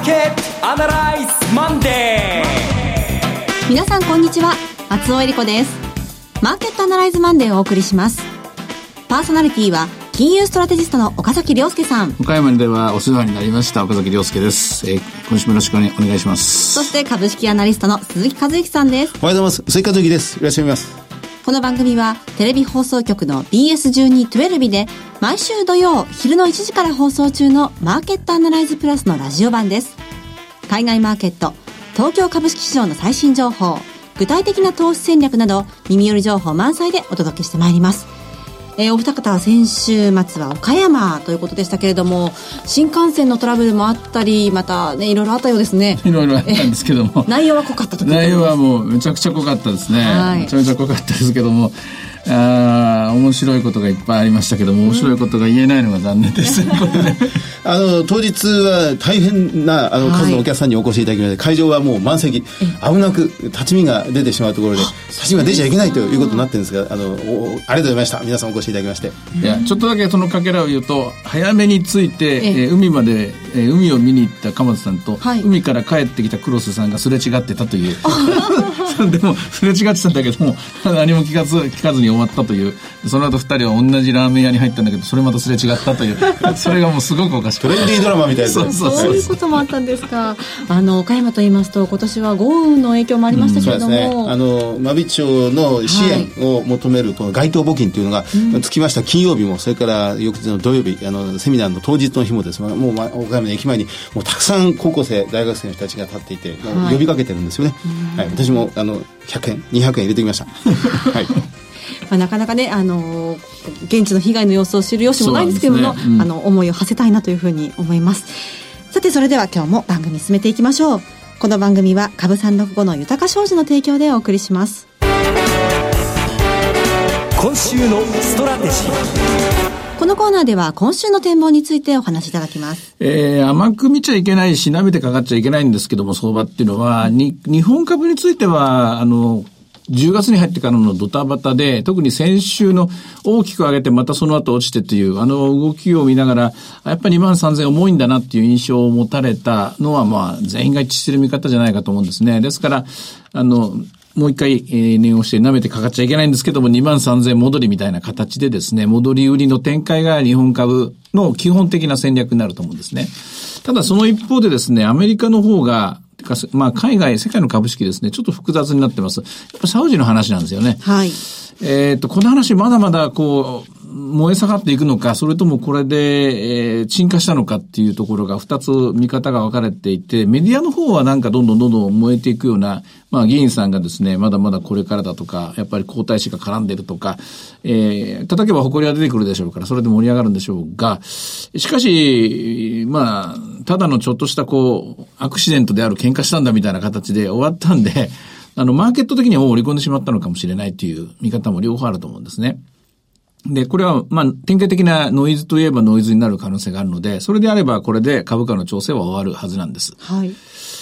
マーケットアナライズマンデー。皆さんこんにちは。松尾英里子です。マーケットアナライズマンデーをお送りします。パーソナリティは金融ストラテジストの岡崎良介さん。岡山ではお世話になりました岡崎良介です、えー、今週もよろしくお願いします。そして株式アナリストの鈴木一之さんです。おはようございます。鈴木一之です。いらっしゃいますこの番組はテレビ放送局の BS1212 で毎週土曜昼の1時から放送中のマーケットアナライズプラスのラジオ版です。海外マーケット東京株式市場の最新情報具体的な投資戦略など耳寄り情報満載でお届けしてまいります。えー、お二方は先週末は岡山ということでしたけれども新幹線のトラブルもあったりまたねいろいろあったようですね。いろいろあったんですけども。内容は濃かったと内容はもうめちゃくちゃ濃かったですね、はい、めちゃめちゃ濃かったですけどもあ面白いことがいっぱいありましたけども面白いことが言えないのが残念です、あの当日は大変なあの数のお客さんにお越しいただきまして、会場はもう満席。危なく立ち見が出てしまうところで立ち見が出ちゃいけないということになってるんですがあのありがとうございました。皆さんお越しいただきまして。いやちょっとだけそのかけらを言うと早めに着いて、えー、海まで、えー、海を見に行った鎌田さんと、はい、海から帰ってきた黒瀬さんがすれ違ってたという。でもすれ違ってたんだけども何も聞かず聞かずに終わったという。その後二人は同じラーメン屋に入ったんだけどそれまたすれ違ったという。それがもうすごくおかしくトレンディードラマみたいな。そうそうそういうこともあったんですか？あの岡山と言いますと今年は豪雨の影響もありましたけれども、うん、ね、あの真備町の支援を求めるこの街頭募金というのが、はい、つきました金曜日もそれから翌日の土曜日あのセミナーの当日の日もですもう岡山の駅前にもうたくさん高校生大学生の人たちが立っていて、呼びかけてるんですよね、はい、私もあの100円200円入れてきました。はいまあ、なかなかね、あのー、現地の被害の様子を知る由もないんですけれども、ね。うん、あの思いを馳せたいなというふうに思います。さてそれでは今日も番組進めていきましょう。この番組は株三六五の豊か商事の提供でお送りします。今週のストラテジー。このコーナーでは今週の展望についてお話しいただきます。えー、甘く見ちゃいけないし、舐めてかかっちゃいけないんですけども、相場っていうのは、に、日本株については、あの、10月に入ってからのドタバタで、特に先週の大きく上げてまたその後落ちてという、あの動きを見ながら、やっぱり2万3000重いんだなっていう印象を持たれたのは、まあ、全員が一致してる見方じゃないかと思うんですね。ですから、あの、もう一回、えー、念をして舐めてかかっちゃいけないんですけども、2万3000戻りみたいな形でですね、戻り売りの展開が日本株の基本的な戦略になると思うんですね。ただその一方でですね、アメリカの方が、か、まあ、海外、世界の株式ですね、ちょっと複雑になってます。やっぱサウジの話なんですよね。はい。えっ、と、この話まだまだこう、燃え下がっていくのか、それともこれで、えー、沈下したのかっていうところが二つ見方が分かれていて、メディアの方はなんかどんどんどんどん燃えていくような、まあ議員さんがですね、まだまだこれからだとか、やっぱり皇太子が絡んでるとか、えー、叩けば誇りは出てくるでしょうから、それで盛り上がるんでしょうが、しかし、まあ、ただのちょっとしたこう、アクシデントである喧嘩したんだみたいな形で終わったんで、あの、マーケット的にはもう織り込んでしまったのかもしれないっていう見方も両方あると思うんですね。で、これは、まあ、典型的なノイズといえばノイズになる可能性があるので、それであればこれで株価の調整は終わるはずなんです。はい。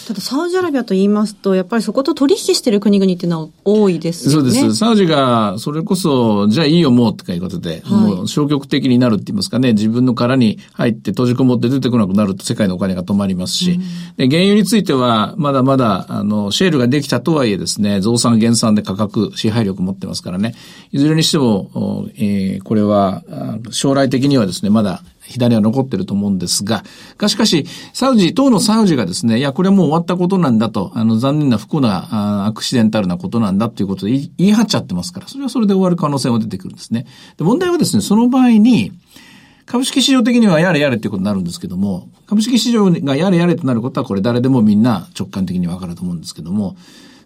ただ、サウジアラビアと言いますと、やっぱりそこと取引している国々っていうのは多いですね。そうです。サウジが、それこそ、じゃあいいよ、もう、っていうことで、はい、もう消極的になるって言いますかね、自分の殻に入って閉じこもって出てこなくなると世界のお金が止まりますし、うん、で、原油については、まだまだ、あの、シェールができたとはいえですね、増産減産で価格、支配力持ってますからね、いずれにしても、えー、これは、将来的にはですね、まだ左は残ってると思うんですが、がしかし、サウジ、当のサウジがですね、いや、これはもう終わったことなんだと、あの、残念な不幸な、アクシデンタルなことなんだということで言い張っちゃってますから、それはそれで終わる可能性も出てくるんですね。で問題はですね、その場合に、株式市場的にはやれやれってことになるんですけども、株式市場がやれやれとなることはこれ誰でもみんな直感的にわかると思うんですけども、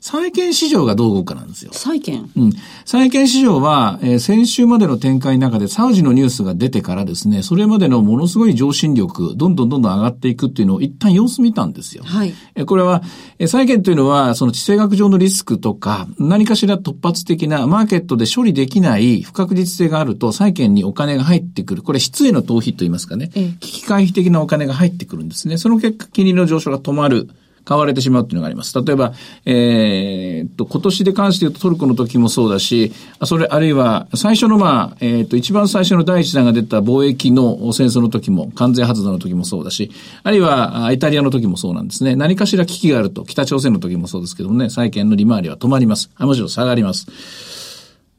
債券市場がどう動くかなんですよ。債券？うん。債券市場は、えー、先週までの展開の中でサウジのニュースが出てからですね、それまでのものすごい上昇力、どんどんどんどん上がっていくっていうのを一旦様子見たんですよ。はい。えー、これは、えー、債券というのは、その地政学上のリスクとか、何かしら突発的なマーケットで処理できない不確実性があると、債券にお金が入ってくる。これ、質への逃避と言いますかね。危機回避的なお金が入ってくるんですね。その結果、金利の上昇が止まる。買われてしまうっていうのがあります。例えば、えー、っと、今年で関して言うとトルコの時もそうだし、それ、あるいは、最初のまあ、えー、っと、一番最初の第一弾が出た貿易の戦争の時も、関税発動の時もそうだし、あるいは、イタリアの時もそうなんですね。何かしら危機があると、北朝鮮の時もそうですけどもね、債券の利回りは止まります。あ、むしろ下がります。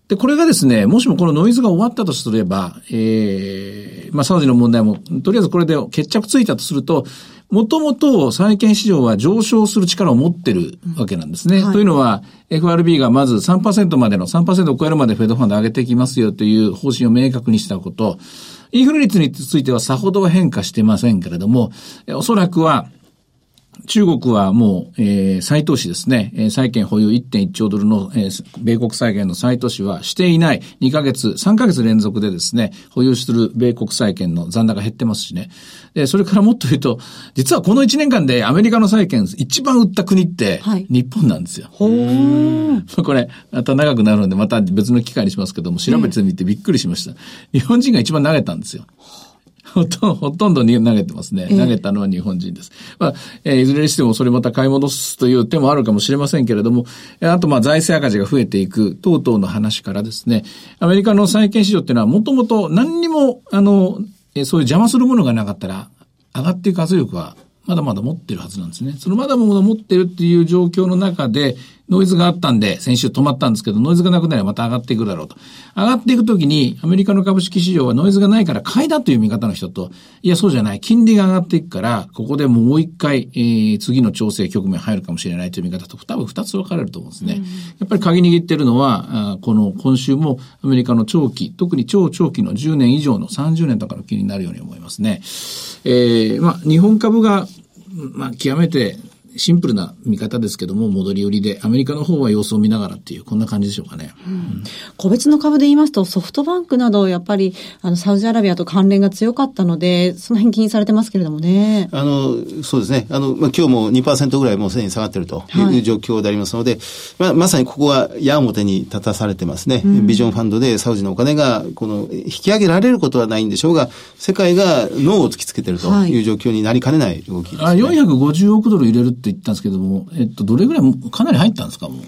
で、これがですね、もしもこのノイズが終わったとすれば、ええー、まあ、サウジの問題も、とりあえずこれで決着ついたとすると、もともと債券市場は上昇する力を持ってるわけなんですね。はい、というのは、FRB がまず3%までの、3%を超えるまでフェドファンド上げていきますよという方針を明確にしたこと、インフレ率についてはさほどは変化してませんけれども、おそらくは、中国はもう、えー、再投資ですね、えー、債券保有1.1兆ドルの、えー、米国債券の再投資はしていない2ヶ月、3ヶ月連続でですね、保有する米国債券の残高減ってますしね。で、それからもっと言うと、実はこの1年間でアメリカの債券一番売った国って、日本なんですよ。はい、これ、また長くなるので、また別の機会にしますけども、調べてみてびっくりしました。日本人が一番投げたんですよ。ほとほとんどに投げてますね。投げたのは日本人です。まあ、えー、いずれにしてもそれまた買い戻すという手もあるかもしれませんけれども、あとまあ財政赤字が増えていく等々の話からですね、アメリカの債券市場っていうのはもともと何にも、あの、そういう邪魔するものがなかったら、上がっていく圧力はまだまだ持ってるはずなんですね。そのまだまだ持ってるっていう状況の中で、ノイズがあったんで、先週止まったんですけど、ノイズがなくなればまた上がっていくだろうと。上がっていくときに、アメリカの株式市場はノイズがないから買いだという見方の人と、いや、そうじゃない。金利が上がっていくから、ここでもう一回、えー、次の調整局面入るかもしれないという見方と、多分二つ分かれると思うんですね。うん、やっぱり鍵握ってるのは、あこの今週もアメリカの長期、特に超長期の10年以上の30年とかの気になるように思いますね。えー、まあ、日本株がまあ、極めてシンプルな見方ですけども、戻り売りで、アメリカの方は様子を見ながらっていう、こんな感じでしょうかね。うん、個別の株で言いますと、ソフトバンクなど、やっぱり、あの、サウジアラビアと関連が強かったので、その辺気にされてますけれどもね。あの、そうですね。あの、まあ、今日も2%ぐらいもうすでに下がってるという状況でありますので、はい、まあ、まさにここは矢面に立たされてますね。うん、ビジョンファンドでサウジのお金が、この、引き上げられることはないんでしょうが、世界が脳を突きつけてるという状況になりかねない動きです、ね、はい、あ、450億ドル入れるって言ったんですけども、えっと、どれぐらい、かなり入ったんですか、もう？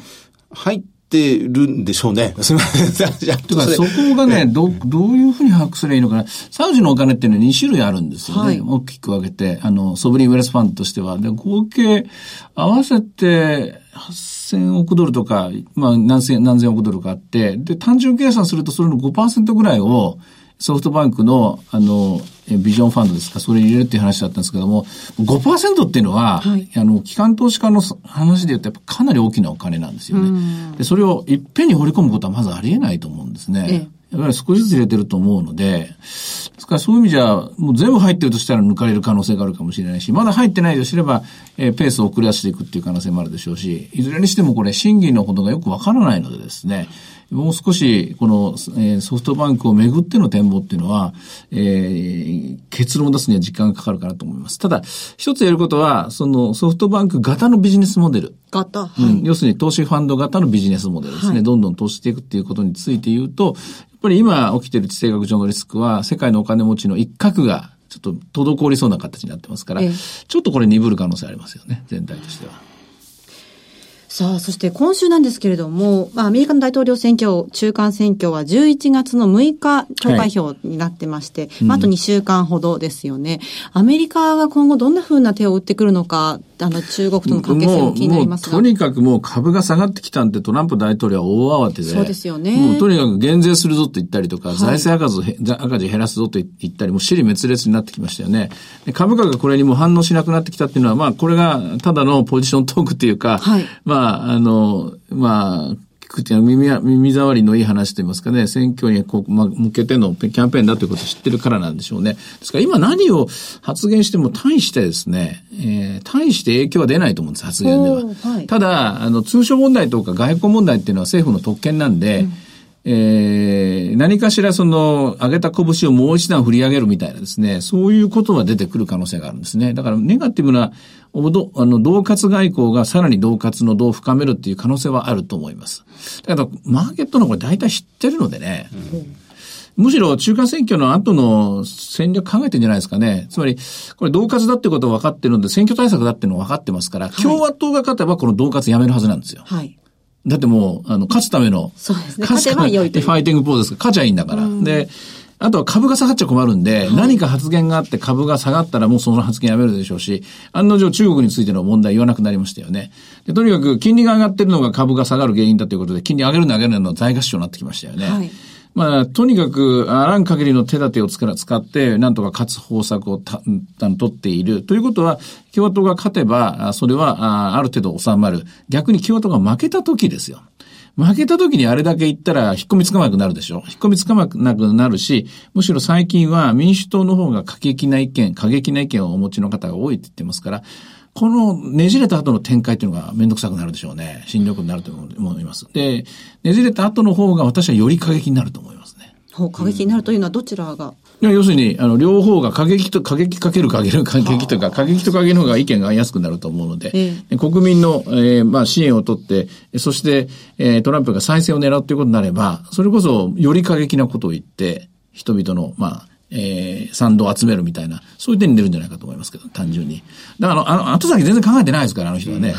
入ってるんでしょうね。すみません。とか、そこがね、ど、どういうふうに把握すればいいのかな。サウジのお金っていうのは2種類あるんですよね。はい、大きく分けて、あの、ソブリンウェルスファンドとしては。で、合計合わせて8000億ドルとか、まあ何千、何千億ドルかあって、で、単純計算するとそれの5%ぐらいを、ソフトバンクの、あの、ビジョンファンドですか、それに入れるっていう話だったんですけども、5%っていうのは、はい、あの、機関投資家の話で言うと、やっぱかなり大きなお金なんですよね。で、それをいっぺんに掘り込むことはまずありえないと思うんですね。ええやっぱり少しずつ入れてると思うので、ですからそういう意味じゃ、もう全部入ってるとしたら抜かれる可能性があるかもしれないし、まだ入ってないとすれば、えー、ペースを遅らせていくっていう可能性もあるでしょうし、いずれにしてもこれ、審議のことがよくわからないのでですね、もう少し、この、えー、ソフトバンクをめぐっての展望っていうのは、えー、結論を出すには時間がかかるかなと思います。ただ、一つやることは、そのソフトバンク型のビジネスモデル。型、はい、うん。要するに投資ファンド型のビジネスモデルですね。はい、どんどん投資していくっていうことについて言うと、やっぱり今起きている地政学上のリスクは、世界のお金持ちの一角が、ちょっと滞りそうな形になってますから、ええ、ちょっとこれ鈍る可能性ありますよね、全体としては。さあ、そして今週なんですけれども、まあ、アメリカの大統領選挙、中間選挙は11月の6日投開票になってまして、はいまあ、あと2週間ほどですよね。アメリカが今後どんな風な手を打ってくるのか、あの、中国との関係性も気になりますが。とにかくもう株が下がってきたんで、トランプ大統領は大慌てで。そうですよね。もうとにかく減税するぞと言ったりとか、はい、財政赤字赤字減らすぞと言ったり、もう尻滅裂になってきましたよね。株価がこれにも反応しなくなってきたっていうのは、まあ、これがただのポジショントークっていうか、はい、まあ、あの、まあ、くて耳耳障りのいい話といいますかね、選挙にこう、まあ、向けてのキャンペーンだということを知ってるからなんでしょうね。ですから今何を発言しても対してですね、えー、対して影響は出ないと思うんです、発言では。はい、ただ、あの、通商問題とか外交問題っていうのは政府の特権なんで、うんえー、何かしらその、上げた拳をもう一段振り上げるみたいなですね、そういうことが出てくる可能性があるんですね。だから、ネガティブな、あの、同活外交がさらに同活の同を深めるっていう可能性はあると思います。だけど、マーケットのこれ大体知ってるのでね、うんむしろ中間選挙の後の戦略考えてんじゃないですかね。つまり、これ同活だってことは分かってるんで、選挙対策だっていうのは分かってますから、共和党が勝てばこの同活やめるはずなんですよ。はい。だってもう、あの、勝つための。そうですね勝つため勝てば良いというファイティングポーズですから、勝ちゃいいんだから。で、あとは株が下がっちゃ困るんで、何か発言があって株が下がったらもうその発言やめるでしょうし、案の定中国についての問題言わなくなりましたよね。でとにかく金利が上がってるのが株が下がる原因だということで、金利上げるの上げるの財合唱になってきましたよね。はいまあ、とにかく、あらん限りの手立てをつから使って、なんとか勝つ方策をた、た取っている。ということは、共和党が勝てば、あそれは、あある程度収まる。逆に共和党が負けた時ですよ。負けた時にあれだけ言ったら、引っ込みつかなくなるでしょ？引っ込みつかなくなるし、むしろ最近は民主党の方が過激な意見、過激な意見をお持ちの方が多いって言ってますから、このねじれた後の展開っていうのがめんどくさくなるでしょうね。新力になると思います。で、ねじれた後の方が私はより過激になると思いますね。ほう過激になるというのはどちらが、要するに、あの、両方が過激と、過激かける過激過激というか、過激と過激の方が意見が合いやすくなると思うので、え国民の、えーまあ、支援を取って、そして、えートランプが再選を狙うということになれば、それこそ、より過激なことを言って、人々の、まあ、えー賛同を集めるみたいな、そういう点に出るんじゃないかと思いますけど、単純に。だから、あの、あの後先全然考えてないですから、あの人はね。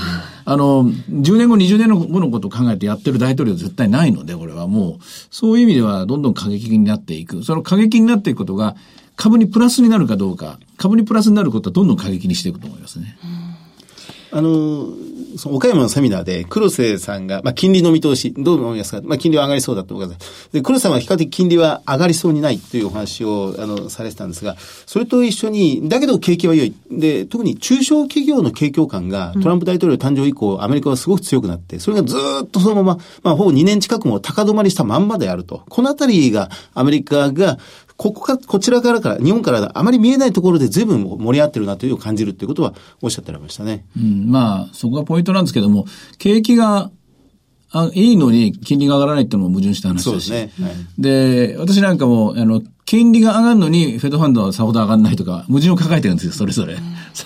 あの、10年後、20年後のことを考えてやってる大統領絶対ないので、これはもう、そういう意味ではどんどん過激になっていく。その過激になっていくことが、株にプラスになるかどうか、株にプラスになることはどんどん過激にしていくと思いますね。あの、その岡山のセミナーで黒瀬さんが、まあ、金利の見通し、どう思いますか？まあ、金利は上がりそうだと思います。で、黒瀬さんは比較的金利は上がりそうにないというお話を、あの、されてたんですが、それと一緒に、だけど景気は良い。で、特に中小企業の景況感が、トランプ大統領誕生以降、アメリカはすごく強くなって、それがずっとそのまま、まあ、ほぼ2年近くも高止まりしたまんまであると。このあたりが、アメリカが、ここか、こちらからから、日本からあまり見えないところで随分盛り合ってるなというのを感じるということはおっしゃってられましたね。うん、まあ、そこがポイントなんですけども、景気が、あいいのに金利が上がらないっていうのも矛盾した話だし。そうですねはいで、私なんかも、あの、金利が上がるのに、フェドファンドはさほど上がらないとか、矛盾を抱えてるんですよ、それぞれ。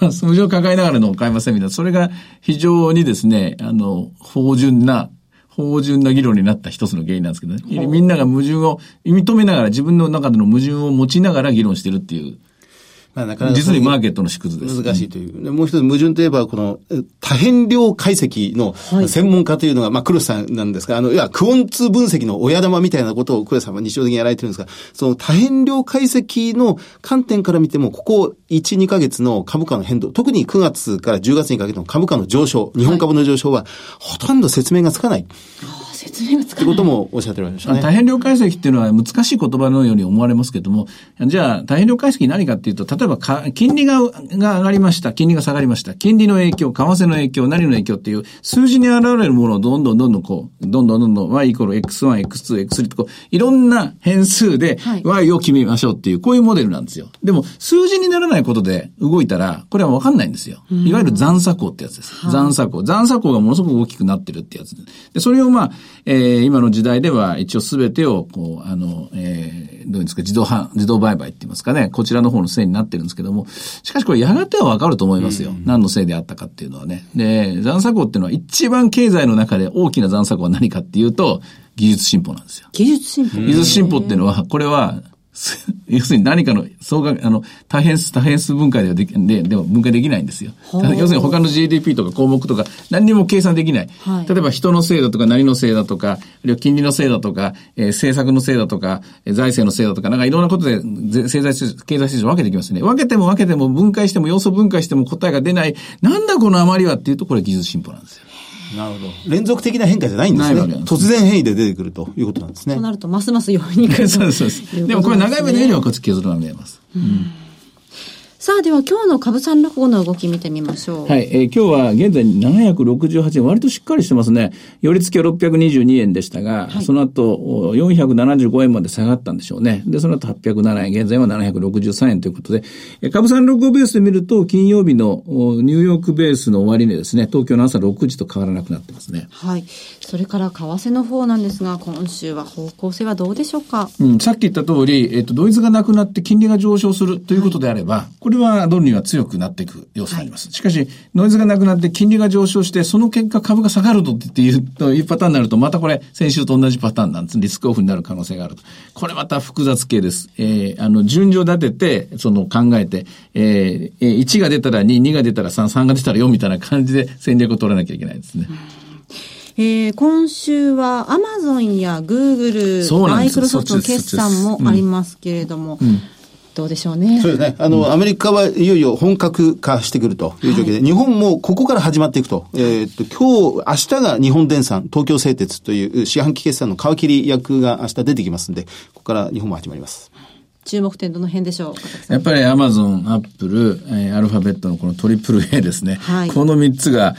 矛盾を抱えながらの買いませんみたいな。それが非常にですね、あの、芳醇な、芳醇な議論になった一つの原因なんですけどね。みんなが矛盾を認めながら、自分の中での矛盾を持ちながら議論してるっていう。まあ、なかなか実にマーケットの縮図です。難しいという。でもう一つ矛盾といえば、このえ多変量解析の専門家というのが、まあ、黒瀬さんなんですが、あの、いや、クオンツ分析の親玉みたいなことを黒瀬さんは日常的にやられてるんですが、その多変量解析の観点から見ても、ここ1、2ヶ月の株価の変動、特に9月から10月にかけての株価の上昇、日本株の上昇は、ほとんど説明がつかない。あ説明がつということもおっしゃってましたね。大変量解析っていうのは難しい言葉のように思われますけども、じゃあ大変量解析何かっていうと、例えばか金利がが上がりました、金利が下がりました、金利の影響、為替の影響、何の影響っていう数字に現れるものをどんどんどんどんこう、どんどんどんどん y イコール x1、x2、x3 とこう、いろんな変数ではい y を決めましょうっていう、こういうモデルなんですよ。でも、数字にならないことで動いたら、これはわかんないんですよ。いわゆる残差項ってやつです。残差項。残差項がものすごく大きくなってるってやつで。で、それをまあ、えー今の時代では一応すべてを、こう、あの、えーどういうんですか、自動販、自動売買って言いますかね、こちらの方のせいになってるんですけども、しかしこれやがてはわかると思いますよ。何のせいであったかっていうのはね。で、残差項っていうのは一番経済の中で大きな残差項は何かっていうと、技術進歩なんですよ。技術進歩。技術進歩っていうのは、これは、す 要するに何かの総額、あの、多変数、多変数分解ではでき、で、でも分解できないんですよ。要するに他の GDP とか項目とか何にも計算できない。はい例えば人のせいだとか何のせいだとか、あるいは金利のせいだとか、えー政策のせいだとか、えー財政のせいだとか、なんかいろんなことでぜ経済経済指数分けていきますね。分けても分けても分解しても要素分解しても答えが出ない。なんだこの余りはっていうと、これ技術進歩なんですよ。なるほど。連続的な変化じゃないんですね。突然変異で出てくるということなんですねと。なると、ますます弱いにくいとそうですそうです。でもこれ長い目で見ればこっち削るのが見えます。さあ、では今日の株三六五の動き見てみましょう。はい、えー今日は現在768円、割としっかりしてますね。寄り付きは622円でしたが、その後お475円まで下がったんでしょうね。で、その後807円、現在は763円ということで、えー株三六五ベースで見ると、金曜日のおニューヨークベースの終値ですね、東京の朝6時と変わらなくなってますね。はい。それから為替の方なんですが、今週は方向性はどうでしょうか？うん、さっき言った通り、えっ、と、ドイツがなくなって金利が上昇するということであれば、ここれはドルには強くなっていく要素があります。しかし、ノイズがなくなって金利が上昇して、その結果株が下がるとっていう、というパターンになると、またこれ、先週と同じパターンなんです。リスクオフになる可能性があると。これまた複雑系です。えー、あの、順序立てて、その考えて、えー、1が出たら2、2が出たら3、3が出たら4みたいな感じで戦略を取らなきゃいけないですね。えー、今週はアマゾンやグーグル、マイクロソフトの決算もありますけれども、うんうんどうでしょうね。そうですね。あの、うん、アメリカはいよいよ本格化してくるという状況で、はい、日本もここから始まっていくと。えー、っと、今日、明日が日本電産、東京製鉄という四半期決算の皮切り役が明日出てきますんで、ここから日本も始まります。注目点どの辺でしょうやっぱりアマゾン、アップル、えー、アルファベットのこのトリプル A ですね。はい、この3つが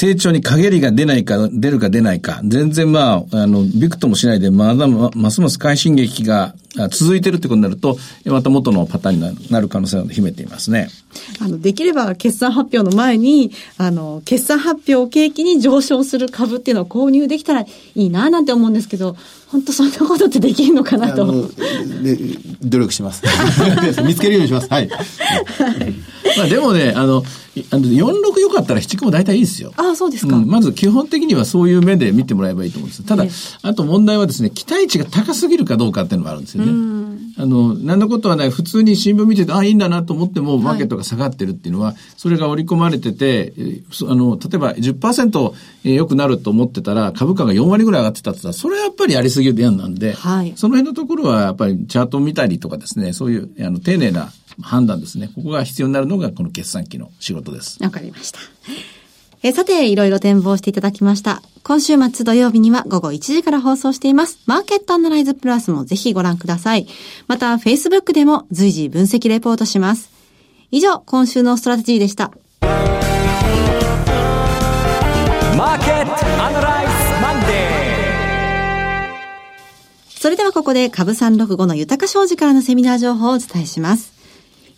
成長に陰りが出ないか、出るか出ないか、全然まあ、あの、びくともしないで、まだますます快進撃が続いてるってことになると、また元のパターンになる可能性を秘めていますね。あの、できれば決算発表の前に、あの、決算発表を契機に上昇する株っていうのを購入できたらいいななんて思うんですけど、本当そんなことってできるのかなと。で努力します。見つけるようにします。はい。まあでもね、あの、あの46良かったら7も大体いいですよ。ああ、そうですか、うん、まず基本的にはそういう目で見てもらえばいいと思うんです。ただ、あと問題はですね、期待値が高すぎるかどうかっていうのがあるんですよね。あの、何のことはない、普通に新聞見てて、ああ、いいんだなと思っても、マーケットが下がってるっていうのは、はい、それが織り込まれてて、あの、例えば10%良くなると思ってたら、株価が4割ぐらい上がってたって言ったら、それはやっぱりやりすぎるやんなんで、はい、その辺のところはやっぱりチャートを見たりとかですね、そういうあの丁寧な判断ですね。ここが必要になるのがこの決算期の仕事です。わかりました。えさて、いろいろ展望していただきました。今週末土曜日には午後1時から放送しています。マーケットアナライズプラスもぜひご覧ください。また、Facebook でも随時分析レポートします。以上、今週のストラテジーでした。マーケットアナライズマンデーそれではここで株365の豊か商事からのセミナー情報をお伝えします。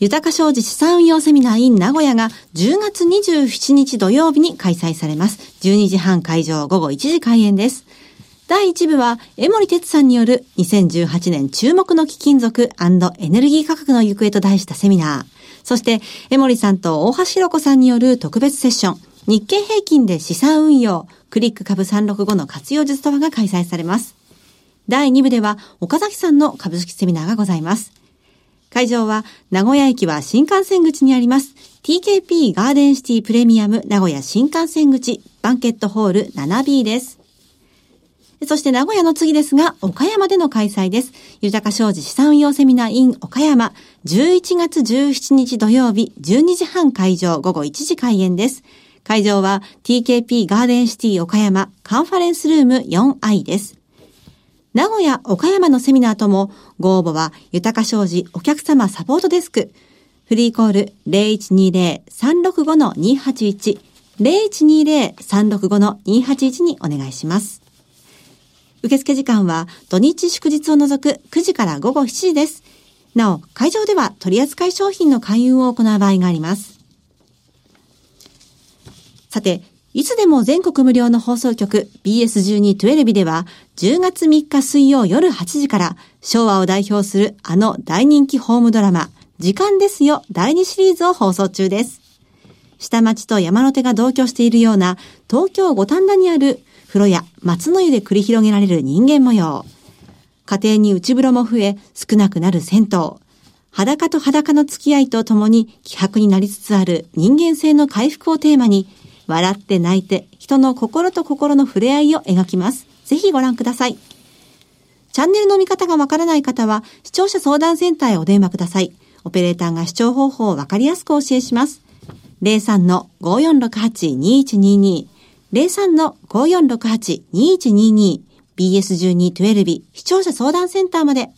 豊か商事資産運用セミナー in 名古屋が10月27日土曜日に開催されます。12時半会場午後1時開演です。第1部は、江森哲さんによる2018年注目の貴金属エネルギー価格の行方と題したセミナー。そして、江森さんと大橋弘子さんによる特別セッション、日経平均で資産運用、クリック株365の活用術とはが開催されます。第2部では、岡崎さんの株式セミナーがございます。会場は、名古屋駅は新幹線口にあります。TKP ガーデンシティプレミアム名古屋新幹線口バンケットホール 7B です。そして名古屋の次ですが、岡山での開催です。豊か商事資産運用セミナー in 岡山、11月17日土曜日、12時半会場、午後1時開演です。会場は TKP ガーデンシティ岡山カンファレンスルーム 4i です。名古屋、岡山のセミナーとも、ご応募は、豊か商事お客様サポートデスク。フリーコール0120-365-281、0120-365-281にお願いします。受付時間は土日祝日を除く9時から午後7時です。なお、会場では取扱い商品の勧誘を行う場合があります。さて、いつでも全国無料の放送局 BS1212 では10月3日水曜夜8時から昭和を代表するあの大人気ホームドラマ時間ですよ第2シリーズを放送中です。下町と山の手が同居しているような東京五反田にある風呂や松の湯で繰り広げられる人間模様。家庭に内風呂も増え少なくなる銭湯。裸と裸の付き合いとともに希薄になりつつある人間性の回復をテーマに笑って泣いて人の心と心の触れ合いを描きます。ぜひご覧ください。チャンネルの見方がわからない方は、視聴者相談センターへお電話ください。オペレーターが視聴方法をわかりやすくお教えします。03-5468-2122 03-5468-2122 BS1212 視聴者相談センターまで。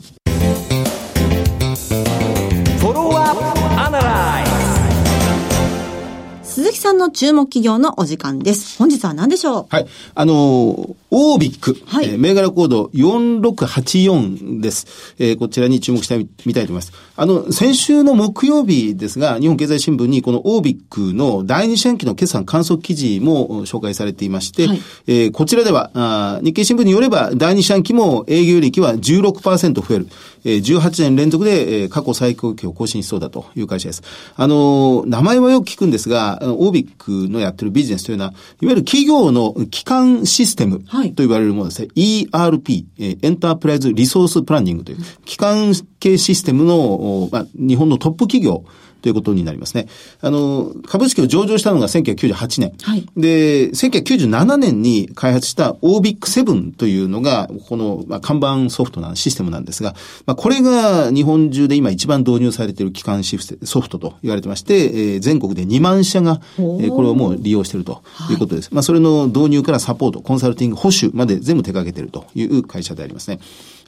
鈴木さんの注目企業のお時間です。本日は何でしょう？はい。あのー、オービック、はい、えー、銘柄コード4684です。えー、こちらに注目したい、見たいと思います。あの、先週の木曜日ですが、日本経済新聞にこのオービックの第二四半期の決算観測記事も紹介されていまして、はい、えー、こちらではあ、日経新聞によれば第二四半期も営業利益は16%増える。えー、18年連続で、えー、過去最高期を更新しそうだという会社です。あのー、名前はよく聞くんですが、オービックのやってるビジネスというのは、いわゆる企業の基幹システムと言われるものですね。はい、ERP、えー、エンタープライズリソースプランニングという、基幹系システムの、まあ、日本のトップ企業、ということになりますね。あの、株式を上場したのが1998年。はい、で、1997年に開発した OBIC7 というのが、この、まあ、看板ソフトなシステムなんですが、まあ、これが日本中で今一番導入されている機関シフソフトと言われてまして、えー、全国で2万社が、えー、これをもう利用しているということです。はい、まあ、それの導入からサポート、コンサルティング、保守まで全部手掛けているという会社でありますね。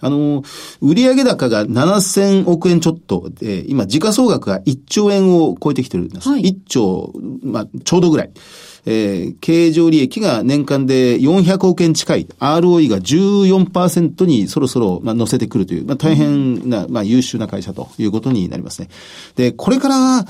あの、売上高が7000億円ちょっとで、今、時価総額が1兆円を超えてきてるんです。はい、1兆、まあ、ちょうどぐらい。えー、経常利益が年間で400億円近い、ROE が14%にそろそろ、まあ、乗せてくるという、まあ、大変な、まあ、優秀な会社ということになりますね。で、これから、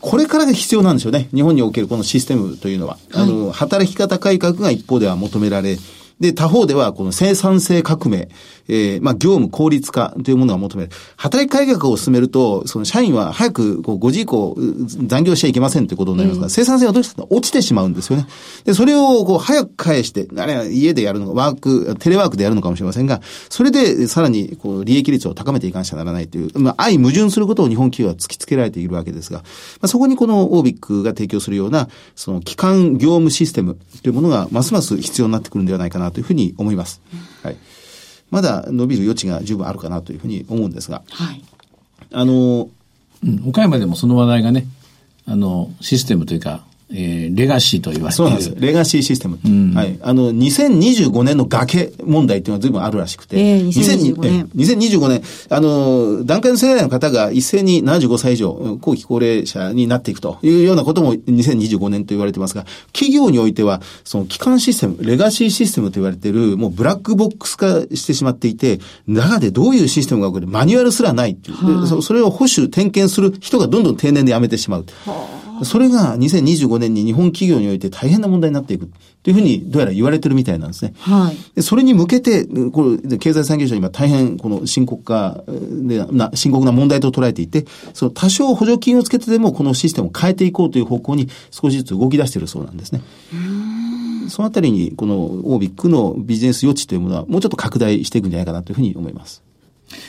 これからが必要なんですよね。日本におけるこのシステムというのは。はい、あの、働き方改革が一方では求められ、で、他方では、この生産性革命、えー、まあ、業務効率化というものが求める。働き改革を進めると、その社員は早く、こう、5時以降、残業しちゃいけませんということになりますが、うん、生産性はどうしても落ちてしまうんですよね。で、それを、こう、早く返して、あれは家でやるのか、ワーク、テレワークでやるのかもしれませんが、それで、さらに、こう、利益率を高めていかなきゃならないという、まあ、相矛盾することを日本企業は突きつけられているわけですが、まあ、そこにこのオービックが提供するような、その、機関業務システムというものが、ますます必要になってくるんではないかなというふうに思います。はい。まだ伸びる余地が十分あるかなというふうに思うんですが。はい。あの、うん、岡山でもその話題がね、あの、システムというか、えー、レガシーと言われてそうなんです。レガシーシステム。うん、はい。あの、2025年の崖問題っていうのは随分あるらしくて。えー、2025年。2025年、あの、段階の世代の方が一斉に75歳以上、後期高齢者になっていくというようなことも2025年と言われてますが、企業においては、その基幹システム、レガシーシステムと言われている、もうブラックボックス化してしまっていて、中でどういうシステムが起こるマニュアルすらないっていう、はい、それを保守、点検する人がどんどん定年で辞めてしまう。はあそれが2025年に日本企業において大変な問題になっていくというふうにどうやら言われてるみたいなんですね。はい。でそれに向けて、これ、経済産業省今大変この深刻化でな、深刻な問題と捉えていて、その多少補助金をつけてでもこのシステムを変えていこうという方向に少しずつ動き出しているそうなんですね。そのあたりにこのオービックのビジネス余地というものはもうちょっと拡大していくんじゃないかなというふうに思います。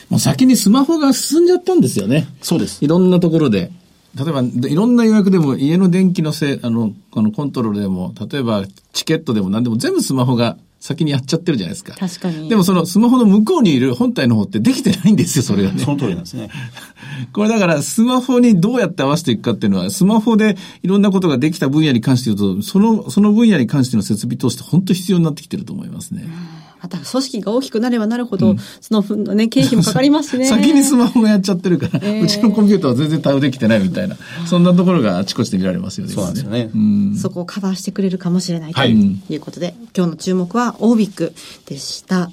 もう先にスマホが進んじゃったんですよね。そうです。いろんなところで。例えば、いろんな予約でも、家の電気のせい、あの、このコントロールでも、例えば、チケットでも何でも全部スマホが先にやっちゃってるじゃないですか。確かに。でもそのスマホの向こうにいる本体の方ってできてないんですよ、それがね。その通りなんですね。これだからスマホにどうやって合わせていくかっていうのは、スマホでいろんなことができた分野に関して言うと、その、その分野に関しての設備投資って本当必要になってきてると思いますね。また組織が大きくなればなるほど、うん、その分のね、経費もかかりますね。先にスマホがやっちゃってるから、えー、うちのコンピューターは全然対応できてないみたいな、そんなところがあちこちで見られますよね。そうですよね。うん、そこをカバーしてくれるかもしれないということで、はい、今日の注目はオービックでした。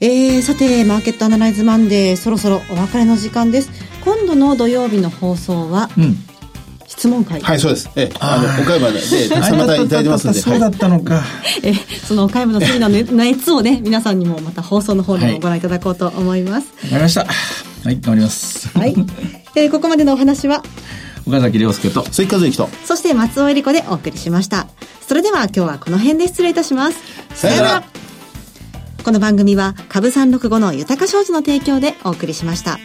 えー、さて、マーケットアナライズマンデー、そろそろお別れの時間です。今度の土曜日の放送は、うん質問会。はいそうです。えあの岡山で たくさんまたいただいてますんでそうだったのか、えその岡山の次の熱をね皆さんにもまた放送の方でもご覧いただこうと思います。わ、はい、かりました。はい頑張ります。はい。で ここまでのお話は？岡崎亮介と。鈴木和之と。そして松尾恵理子でお送りしました。それでは今日はこの辺で失礼いたします。さよなら。この番組は株三六五の豊か商事の提供でお送りしました。